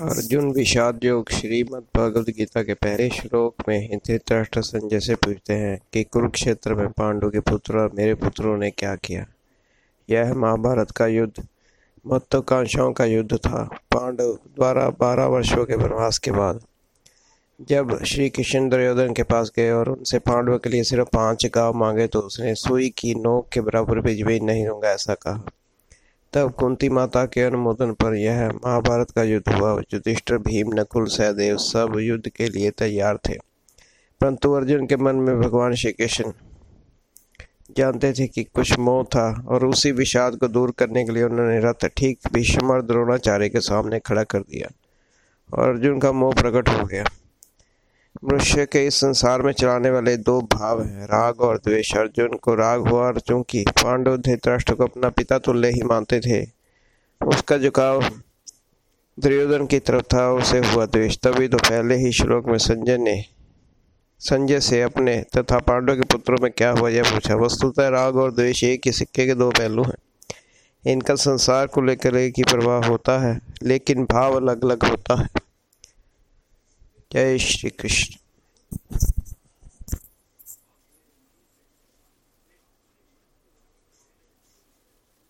अर्जुन विषाद योग श्रीमद भगवद गीता के पहले श्लोक में धृतराष्ट्र संजय से पूछते हैं कि कुरुक्षेत्र में पांडु के पुत्र और मेरे पुत्रों ने क्या किया? यह महाभारत का युद्ध, महत्वाकांक्षाओं का युद्ध था। पांडव द्वारा बारह वर्षों के वनवास के बाद, जब श्री कृष्ण दुर्योधन के पास गए और उनसे पांडवों के लिए सिर्फ़ पाँच गाँव मांगे तो उसने सुई की नोक के बराबर भी ज़मीन नहीं दूँगा ऐसा कहा। तब कुंती माता के अनुमोदन पर यह महाभारत का युद्ध हुआ। युधिष्ठिर, भीम, नकुल, सहदेव सब युद्ध के लिए तैयार थे। परंतु अर्जुन के मन में भगवान श्री कृष्ण जानते थे कि कुछ मोह था और उसी विषाद को दूर करने के लिए उन्होंने रथ ठीक भीष्म और द्रोणाचार्य के सामने खड़ा कर दिया और अर्जुन का मोह प्रकट हो गया। मनुष्य के इस संसार में चलाने वाले दो भाव हैं, राग और द्वेष। अर्जुन को राग हुआ और चूँकि पांडव धृतराष्ट्र को अपना पिता तुल्य ही मानते थे। उसका झुकाव दुर्योधन की तरफ़ था, उसे हुआ द्वेष। तभी तो पहले ही श्लोक में संजय ने, संजय से अपने तथा पांडव के पुत्रों में क्या हुआ यह पूछा। वस्तुतः राग और द्वेष एक ही सिक्के के दो पहलू हैं। इनका संसार को लेकर एक ही प्रभाव होता है, लेकिन भाव अलग अलग होता है। जय श्री कृष्ण।